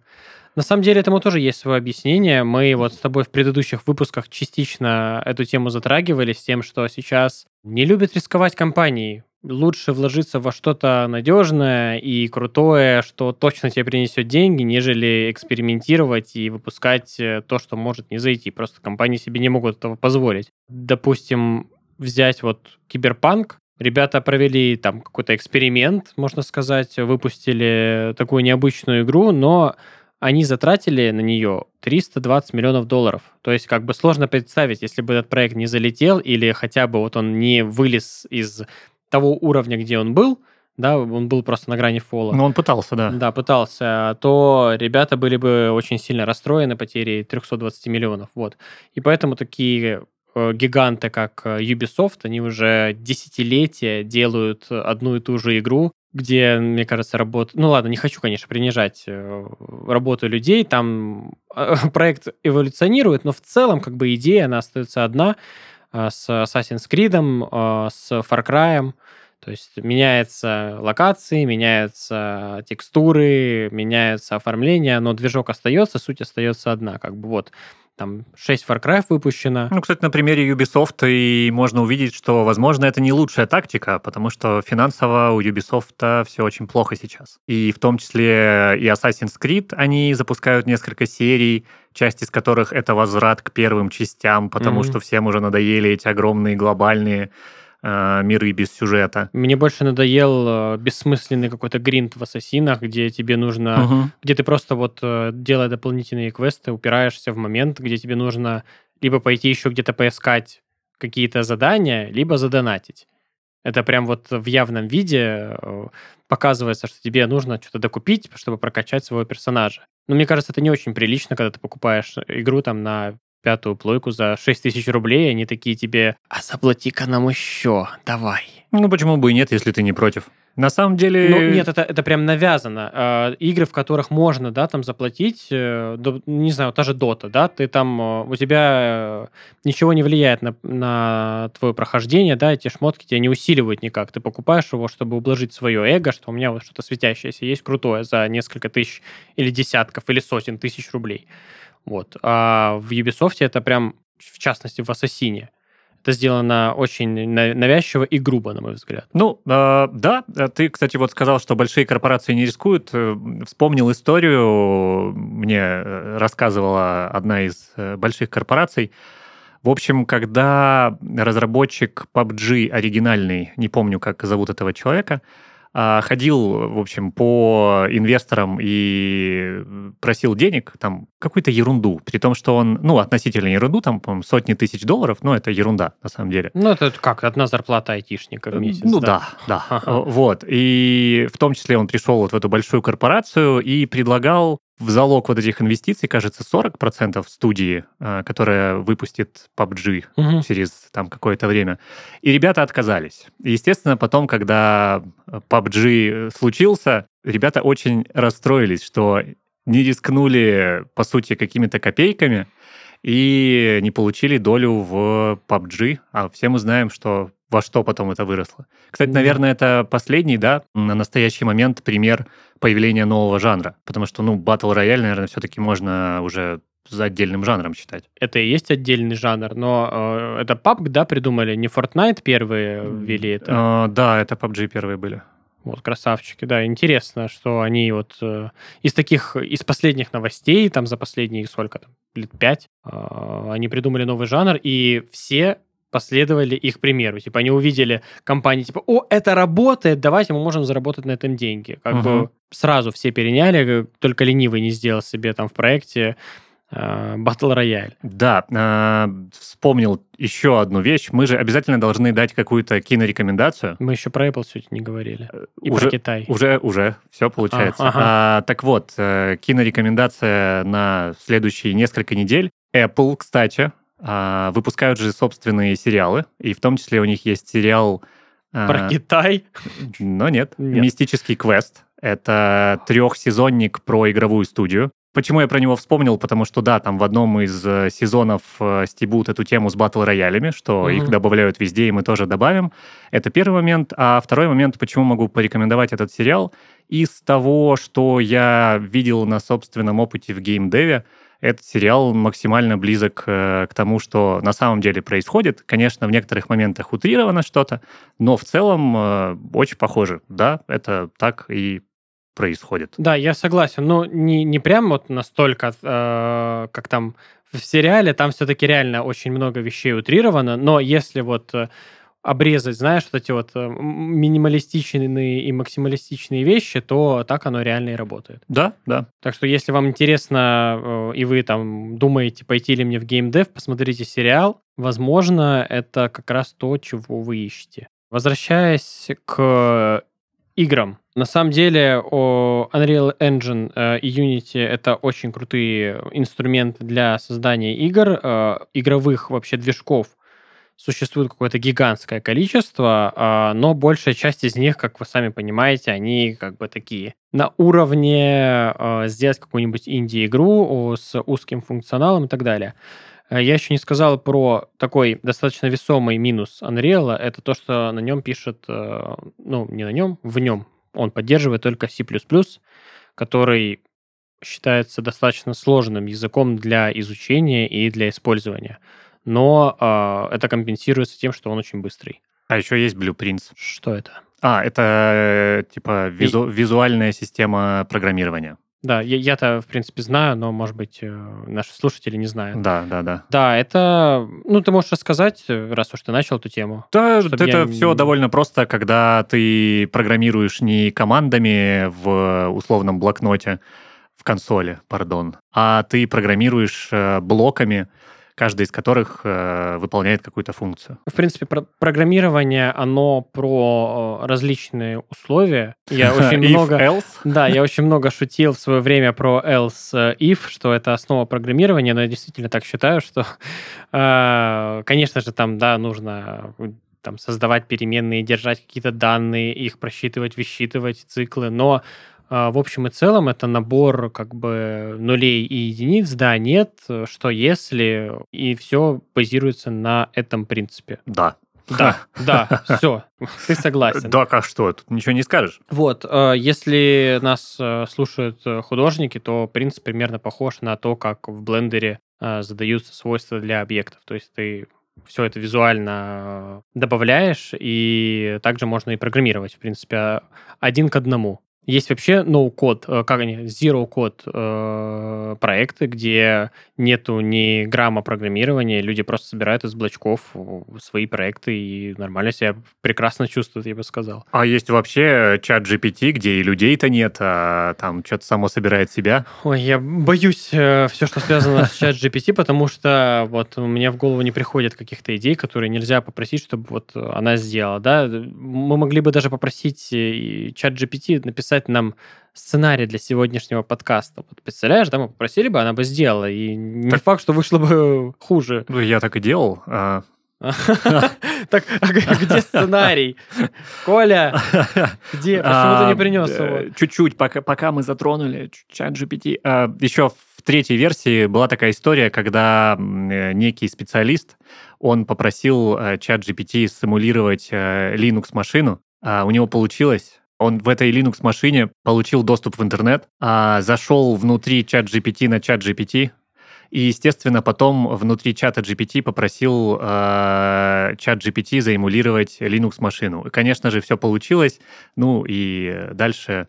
На самом деле этому тоже есть свое объяснение. Мы вот с тобой в предыдущих выпусках частично эту тему затрагивали с тем, что сейчас не любят рисковать компании лучше вложиться во что-то надежное и крутое, что точно тебе принесет деньги, нежели экспериментировать и выпускать э, то, что может не зайти. Просто компании себе не могут этого позволить. Допустим, взять вот Киберпанк, Ребята провели там какой-то эксперимент, можно сказать, выпустили такую необычную игру, но они затратили на нее 320 миллионов долларов. То есть как бы сложно представить, если бы этот проект не залетел или хотя бы вот он не вылез из того уровня, где он был, да, он был просто на грани фола. Но он пытался, да. Да, пытался, то ребята были бы очень сильно расстроены потерей 320 миллионов, вот. И поэтому такие э, гиганты, как э, Ubisoft, они уже десятилетия делают одну и ту же игру, где, мне кажется, работа... Ну ладно, не хочу, конечно, принижать э, работу людей. Там проект эволюционирует, но в целом как бы идея, она остается одна с Assassin's Creed, с Far Cry. То есть меняются локации, меняются текстуры, меняется оформление, но движок остается, суть остается одна. Как бы вот там 6 Far Cry выпущено. Ну, кстати, на примере Ubisoft и можно увидеть, что, возможно, это не лучшая тактика, потому что финансово у Ubisoft все очень плохо сейчас. И в том числе и Assassin's Creed они запускают несколько серий, часть из которых это возврат к первым частям, потому mm-hmm. что всем уже надоели эти огромные глобальные э, миры без сюжета. Мне больше надоел э, бессмысленный какой-то гринд в ассасинах, где тебе нужно, угу. где ты просто вот э, делая дополнительные квесты, упираешься в момент, где тебе нужно либо пойти еще где-то поискать какие-то задания, либо задонатить. Это прям вот в явном виде показывается, что тебе нужно что-то докупить, чтобы прокачать своего персонажа. Но мне кажется, это не очень прилично, когда ты покупаешь игру там на пятую плойку за 6 тысяч рублей, они такие тебе, а заплати-ка нам еще, давай. Ну, почему бы и нет, если ты не против? На самом деле... Ну, нет, это, это прям навязано. Э, игры, в которых можно, да, там заплатить, э, до, не знаю, та же Дота, да, ты там, э, у тебя э, ничего не влияет на, на твое прохождение, да, эти шмотки тебя не усиливают никак. Ты покупаешь его, чтобы ублажить свое эго, что у меня вот что-то светящееся есть крутое за несколько тысяч или десятков или сотен тысяч рублей. Вот. А в Ubisoft это прям, в частности, в Ассасине. Это сделано очень навязчиво и грубо, на мой взгляд. Ну, э, да, ты, кстати, вот сказал, что большие корпорации не рискуют. Э, вспомнил историю, мне рассказывала одна из э, больших корпораций. В общем, когда разработчик PUBG оригинальный, не помню, как зовут этого человека, а, ходил, в общем, по инвесторам и просил денег, там, какую-то ерунду, при том, что он, ну, относительно ерунду, там, по сотни тысяч долларов, но это ерунда, на самом деле. Ну, это как, одна зарплата айтишника в месяц, Ну, да, да, да. Ага. вот. И в том числе он пришел вот в эту большую корпорацию и предлагал в залог вот этих инвестиций, кажется, 40% студии, э, которая выпустит PUBG угу. через там какое-то время. И ребята отказались. И, естественно, потом, когда PUBG случился, ребята очень расстроились, что не рискнули, по сути, какими-то копейками и не получили долю в PUBG. А все мы знаем, что во что потом это выросло. Кстати, наверное, это последний, да, на настоящий момент пример появления нового жанра. Потому что, ну, Battle Royale, наверное, все-таки можно уже за отдельным жанром считать. Это и есть отдельный жанр, но э, это PUBG, да, придумали? Не Fortnite первые ввели это? Э, да, это PUBG первые были. Вот, красавчики, да. Интересно, что они вот э, из таких, из последних новостей, там за последние сколько там, лет пять, э, они придумали новый жанр, и все последовали их примеру. Типа они увидели компании, типа, о, это работает, давайте мы можем заработать на этом деньги. Как угу. бы сразу все переняли, только ленивый не сделал себе там в проекте э, Battle Royale. Да, э, вспомнил еще одну вещь. Мы же обязательно должны дать какую-то кинорекомендацию. Мы еще про Apple сегодня не говорили. Э, И уже, про Китай. Уже, уже, все получается. А, ага. а, так вот, кинорекомендация на следующие несколько недель. Apple, кстати, а, выпускают же собственные сериалы, и в том числе у них есть сериал... А, Про а, Китай? Но нет. нет. «Мистический квест». Это трехсезонник про игровую студию. Почему я про него вспомнил? Потому что, да, там в одном из э, сезонов э, стебут эту тему с батл роялями, что mm-hmm. их добавляют везде, и мы тоже добавим. Это первый момент. А второй момент, почему могу порекомендовать этот сериал? Из того, что я видел на собственном опыте в геймдеве, этот сериал максимально близок э, к тому, что на самом деле происходит. Конечно, в некоторых моментах утрировано что-то, но в целом э, очень похоже. Да, это так и происходит. Да, я согласен. Но не, не прям вот настолько, э, как там в сериале, там все-таки реально очень много вещей утрировано, но если вот э, обрезать, знаешь, вот эти вот э, минималистичные и максималистичные вещи, то так оно реально и работает. Да, да. Так что если вам интересно, э, и вы там думаете, пойти ли мне в геймдев, посмотрите сериал. Возможно, это как раз то, чего вы ищете. Возвращаясь к играм. На самом деле, Unreal Engine э, и Unity — это очень крутые инструменты для создания игр, игровых вообще движков существует какое-то гигантское количество, а, но большая часть из них, как вы сами понимаете, они как бы такие на уровне а, сделать какую-нибудь инди-игру с узким функционалом и так далее. Э, я еще не сказал про такой достаточно весомый минус Unreal. Это то, что на нем пишет, э, ну, не на нем, в нем он поддерживает только C++, который считается достаточно сложным языком для изучения и для использования. Но э, это компенсируется тем, что он очень быстрый. А еще есть Blueprints. Что это? А, это типа визу, и... визуальная система программирования. Да, я- я-то, в принципе, знаю, но, может быть, э, наши слушатели не знают. Да, да, да. Да, это... Ну, ты можешь рассказать, э, раз уж ты начал эту тему. Да, это я все довольно просто, когда ты программируешь не командами в условном блокноте, в консоли, пардон, а ты программируешь э, блоками, каждый из которых э, выполняет какую-то функцию. В принципе, про- программирование, оно про э, различные условия. Я очень много... else. Да, я очень много шутил в свое время про else э, if, что это основа программирования, но я действительно так считаю, что, э, конечно же, там, да, нужно там создавать переменные, держать какие-то данные, их просчитывать, высчитывать, циклы, но в общем и целом это набор как бы нулей и единиц, да, нет, что если, и все базируется на этом принципе. Да. Да, да, все, ты согласен. Да, как что? Тут ничего не скажешь. Вот, э, если нас э, слушают э, художники, то принцип примерно похож на то, как в блендере э, задаются свойства для объектов. То есть ты все это визуально добавляешь, и также можно и программировать, в принципе, один к одному. Есть вообще no-code, э, как они, zero-code э, проекты, где нету ни грамма программирования, люди просто собирают из блочков э, свои проекты и нормально себя прекрасно чувствуют, я бы сказал. А есть вообще чат GPT, где и людей-то нет, а там что-то само собирает себя. Ой, я боюсь все, что связано с чат GPT, потому что вот у меня в голову не приходят каких-то идей, которые нельзя попросить, чтобы вот она сделала, да. Мы могли бы даже попросить э, чат GPT написать нам сценарий для сегодняшнего подкаста. Вот представляешь, да, мы попросили бы, она бы сделала, и не Так- факт, что вышло бы хуже. Ну, я так и делал. а. Так, а где сценарий? Коля, где? Почему ты А, не принес э, его? Чуть-чуть, пока, мы затронули чат GPT. а, еще в третьей версии была такая история, когда э, некий специалист, он попросил э, чат GPT симулировать э, Linux-машину. А у него получилось. Он в этой Linux-машине получил доступ в интернет, а зашел внутри чат GPT на чат GPT, и, естественно, потом внутри чата GPT попросил э, чат GPT заэмулировать Linux-машину. И, конечно же, все получилось. Ну и дальше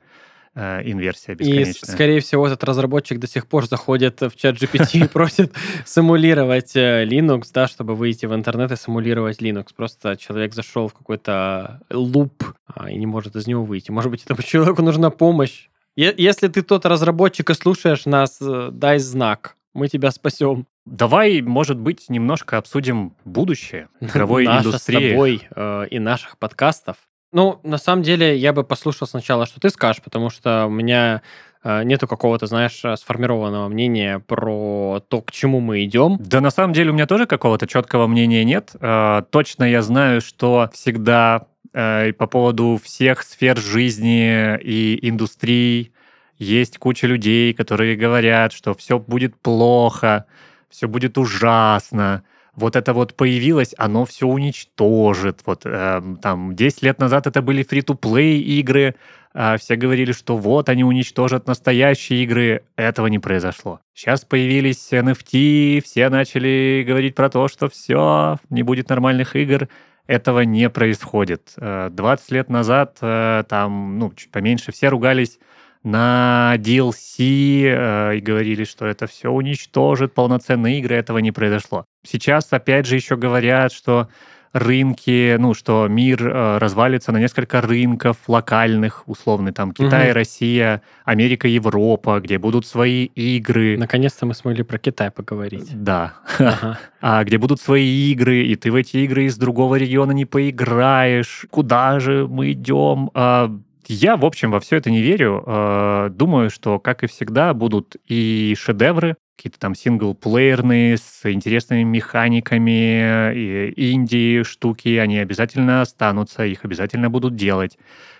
э, инверсия И, бесконечная. скорее всего, этот разработчик до сих пор заходит в чат GPT и просит симулировать э, Linux, да, чтобы выйти в интернет и симулировать Linux. Просто человек зашел в какой-то луп а, и не может из него выйти. Может быть, этому человеку нужна помощь. Если ты тот разработчик и слушаешь нас, э, дай знак. Мы тебя спасем. Давай, может быть, немножко обсудим будущее игровой Наше индустрии. с тобой э, и наших подкастов. Ну, на самом деле, я бы послушал сначала, что ты скажешь, потому что у меня э, нету какого-то, знаешь, э, сформированного мнения про то, к чему мы идем. Да, на самом деле у меня тоже какого-то четкого мнения нет. Э, Точно я знаю, что всегда по поводу всех сфер жизни и индустрий есть куча людей, которые говорят, что все будет плохо, все будет ужасно. Вот это вот появилось, оно все уничтожит. Вот эм, там 10 лет назад это были фри-то-плей игры, а все говорили, что вот они уничтожат настоящие игры. Этого не произошло. Сейчас появились NFT, все начали говорить про то, что все, не будет нормальных игр. Этого не происходит. Э, 20 лет назад э, там, ну, чуть поменьше, все ругались на DLC э, и говорили, что это все уничтожит полноценные игры. Этого не произошло. Сейчас, опять же, еще говорят, что рынки, ну, что мир э, развалится на несколько рынков локальных, условно, там Китай, Мгм. Россия, Америка, Европа, где будут свои игры. Наконец-то мы смогли про Китай поговорить. Да. Ага. А где будут свои игры, и ты в эти игры из другого региона не поиграешь. Куда же мы идем? А, Я, в общем, во все это не верю. А, Думаю, что, как и всегда, будут и шедевры, какие-то там синглплеерные, с интересными механиками, и инди штуки, они обязательно останутся, их обязательно будут делать.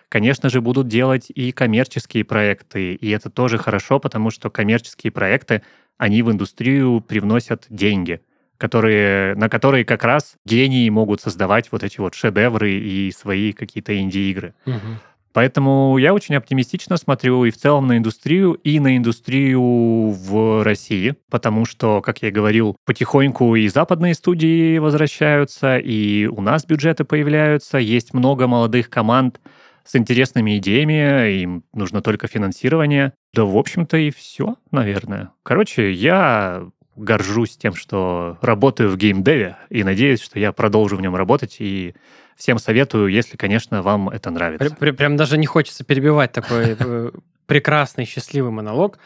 Конечно же, будут делать и коммерческие проекты, и это тоже хорошо, потому что коммерческие проекты, они в индустрию привносят деньги, которые, на которые как раз гении могут создавать вот эти вот шедевры и свои какие-то инди-игры. Мгм. Поэтому я очень оптимистично смотрю и в целом на индустрию, и на индустрию в России, потому что, как я и говорил, потихоньку и западные студии возвращаются, и у нас бюджеты появляются, есть много молодых команд с интересными идеями, им нужно только финансирование. Да, в общем-то, и все, наверное. Короче, я горжусь тем, что работаю в геймдеве, и надеюсь, что я продолжу в нем работать, и всем советую, если, конечно, вам это нравится. Пр- пр- Прям даже не хочется перебивать такой э, прекрасный, счастливый монолог.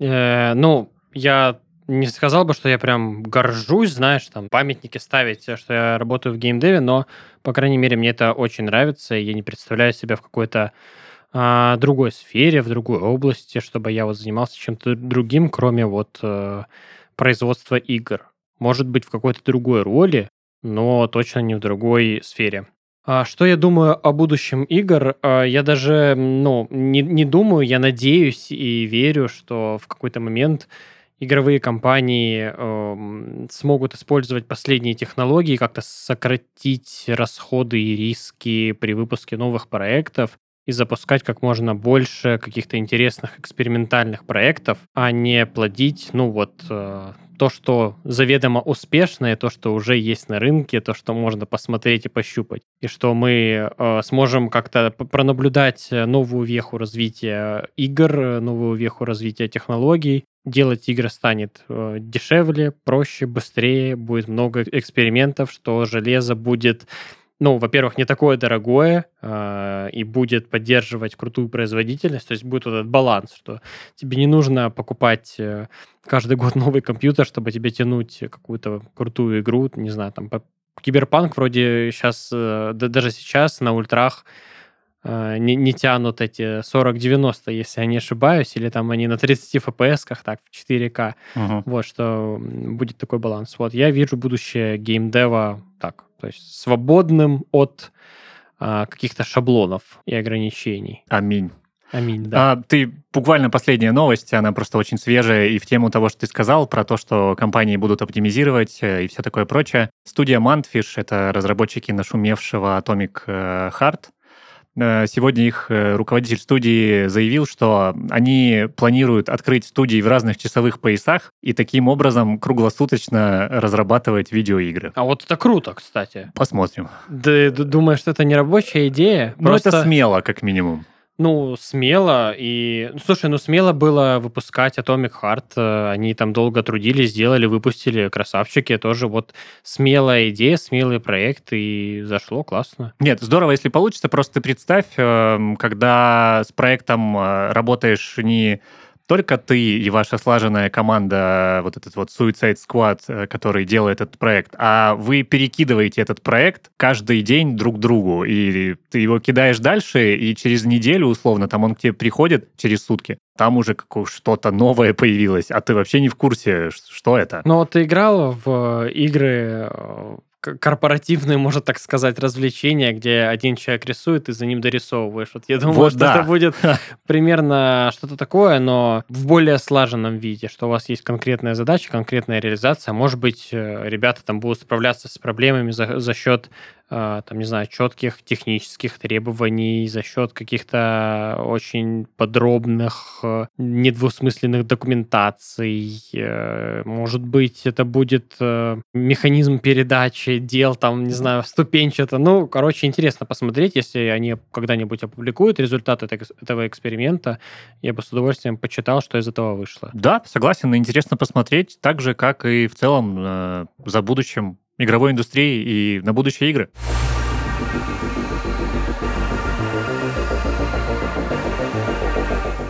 Э, Ну, я не сказал бы, что я прям горжусь, знаешь, там, памятники ставить, э, что я работаю в геймдеве, но, по крайней мере, мне это очень нравится, и я не представляю себя в какой-то а, другой сфере, в другой области, чтобы я вот занимался чем-то другим, кроме вот э, производства игр. Может быть, в какой-то другой роли, но точно не в другой сфере. А что я думаю о будущем игр? А, Я даже, ну, не, не думаю, я надеюсь и верю, что в какой-то момент игровые компании эм, смогут использовать последние технологии, как-то сократить расходы и риски при выпуске новых проектов и запускать как можно больше каких-то интересных экспериментальных проектов, а не плодить, ну вот, э, то, что заведомо успешное, то, что уже есть на рынке, то, что можно посмотреть и пощупать. И что мы э, сможем как-то пронаблюдать э, новую веху развития игр, э, новую веху развития технологий. Делать игры станет э, дешевле, проще, быстрее, будет много экспериментов, что железо будет ну, во-первых, не такое дорогое э, и будет поддерживать крутую производительность, то есть будет вот этот баланс, что тебе не нужно покупать э, каждый год новый компьютер, чтобы тебе тянуть какую-то крутую игру, не знаю, там по- Киберпанк вроде сейчас, э, да, даже сейчас на ультрах э, не, не тянут эти 40-90, если я не ошибаюсь, или там они на 30 FPS, так, в 4К. Мгм. Вот, что будет такой баланс. Вот, я вижу будущее геймдева так, то есть свободным от а, каких-то шаблонов и ограничений. Аминь. Аминь, да. А, ты буквально последняя новость, она просто очень свежая и в тему того, что ты сказал, про то, что компании будут оптимизировать э, и все такое прочее. Студия Mantfish — это разработчики нашумевшего Atomic э, Heart. Э, Сегодня их э, руководитель студии заявил, что они планируют открыть студии в разных часовых поясах и таким образом круглосуточно разрабатывать видеоигры. А вот это круто, кстати. Посмотрим. Ты думаешь, что это не рабочая идея? Ну, это Просто, смело, как минимум. Ну, смело. И, ну, слушай, ну, смело было выпускать Atomic Heart. э, Они там долго трудились, сделали, выпустили. Красавчики. Тоже вот смелая идея, смелый проект. И зашло классно. Нет, здорово, если получится. Просто ты представь, эм, когда с проектом э, работаешь не только ты и ваша слаженная команда, вот этот вот Suicide Squad, э, который делает этот проект, а вы перекидываете этот проект каждый день друг другу, и ты его кидаешь дальше, и через неделю, условно, там он к тебе приходит через сутки, там уже что-то новое появилось, а ты вообще не в курсе, что это. Ну, вот ты играл в игры к- корпоративные, можно так сказать, развлечения, где один человек рисует, и за ним дорисовываешь. Вот я думаю, Вот что да. это будет примерно что-то такое, но в более слаженном виде, что у вас есть конкретная задача, конкретная реализация. Может быть, э, ребята там будут справляться с проблемами за, за счет, там, не знаю, четких технических требований, за счет каких-то очень подробных, э, недвусмысленных документаций. Э, Может быть, это будет э, механизм передачи дел, там, не знаю, ступенчато. Ну, короче, интересно посмотреть, если они когда-нибудь опубликуют результаты этого эксперимента. Я бы с удовольствием почитал, что из этого вышло. Да, согласен, интересно посмотреть, так же, как и в целом за будущим игровой индустрии и на будущие игры.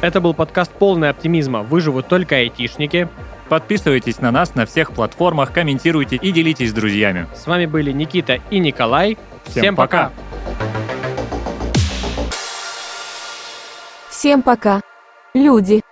Это был подкаст «Полный оптимизма». Выживут только айтишники. Подписывайтесь на нас на всех платформах, комментируйте и делитесь с друзьями. С вами были Никита и Николай. Всем пока. Всем пока. Люди.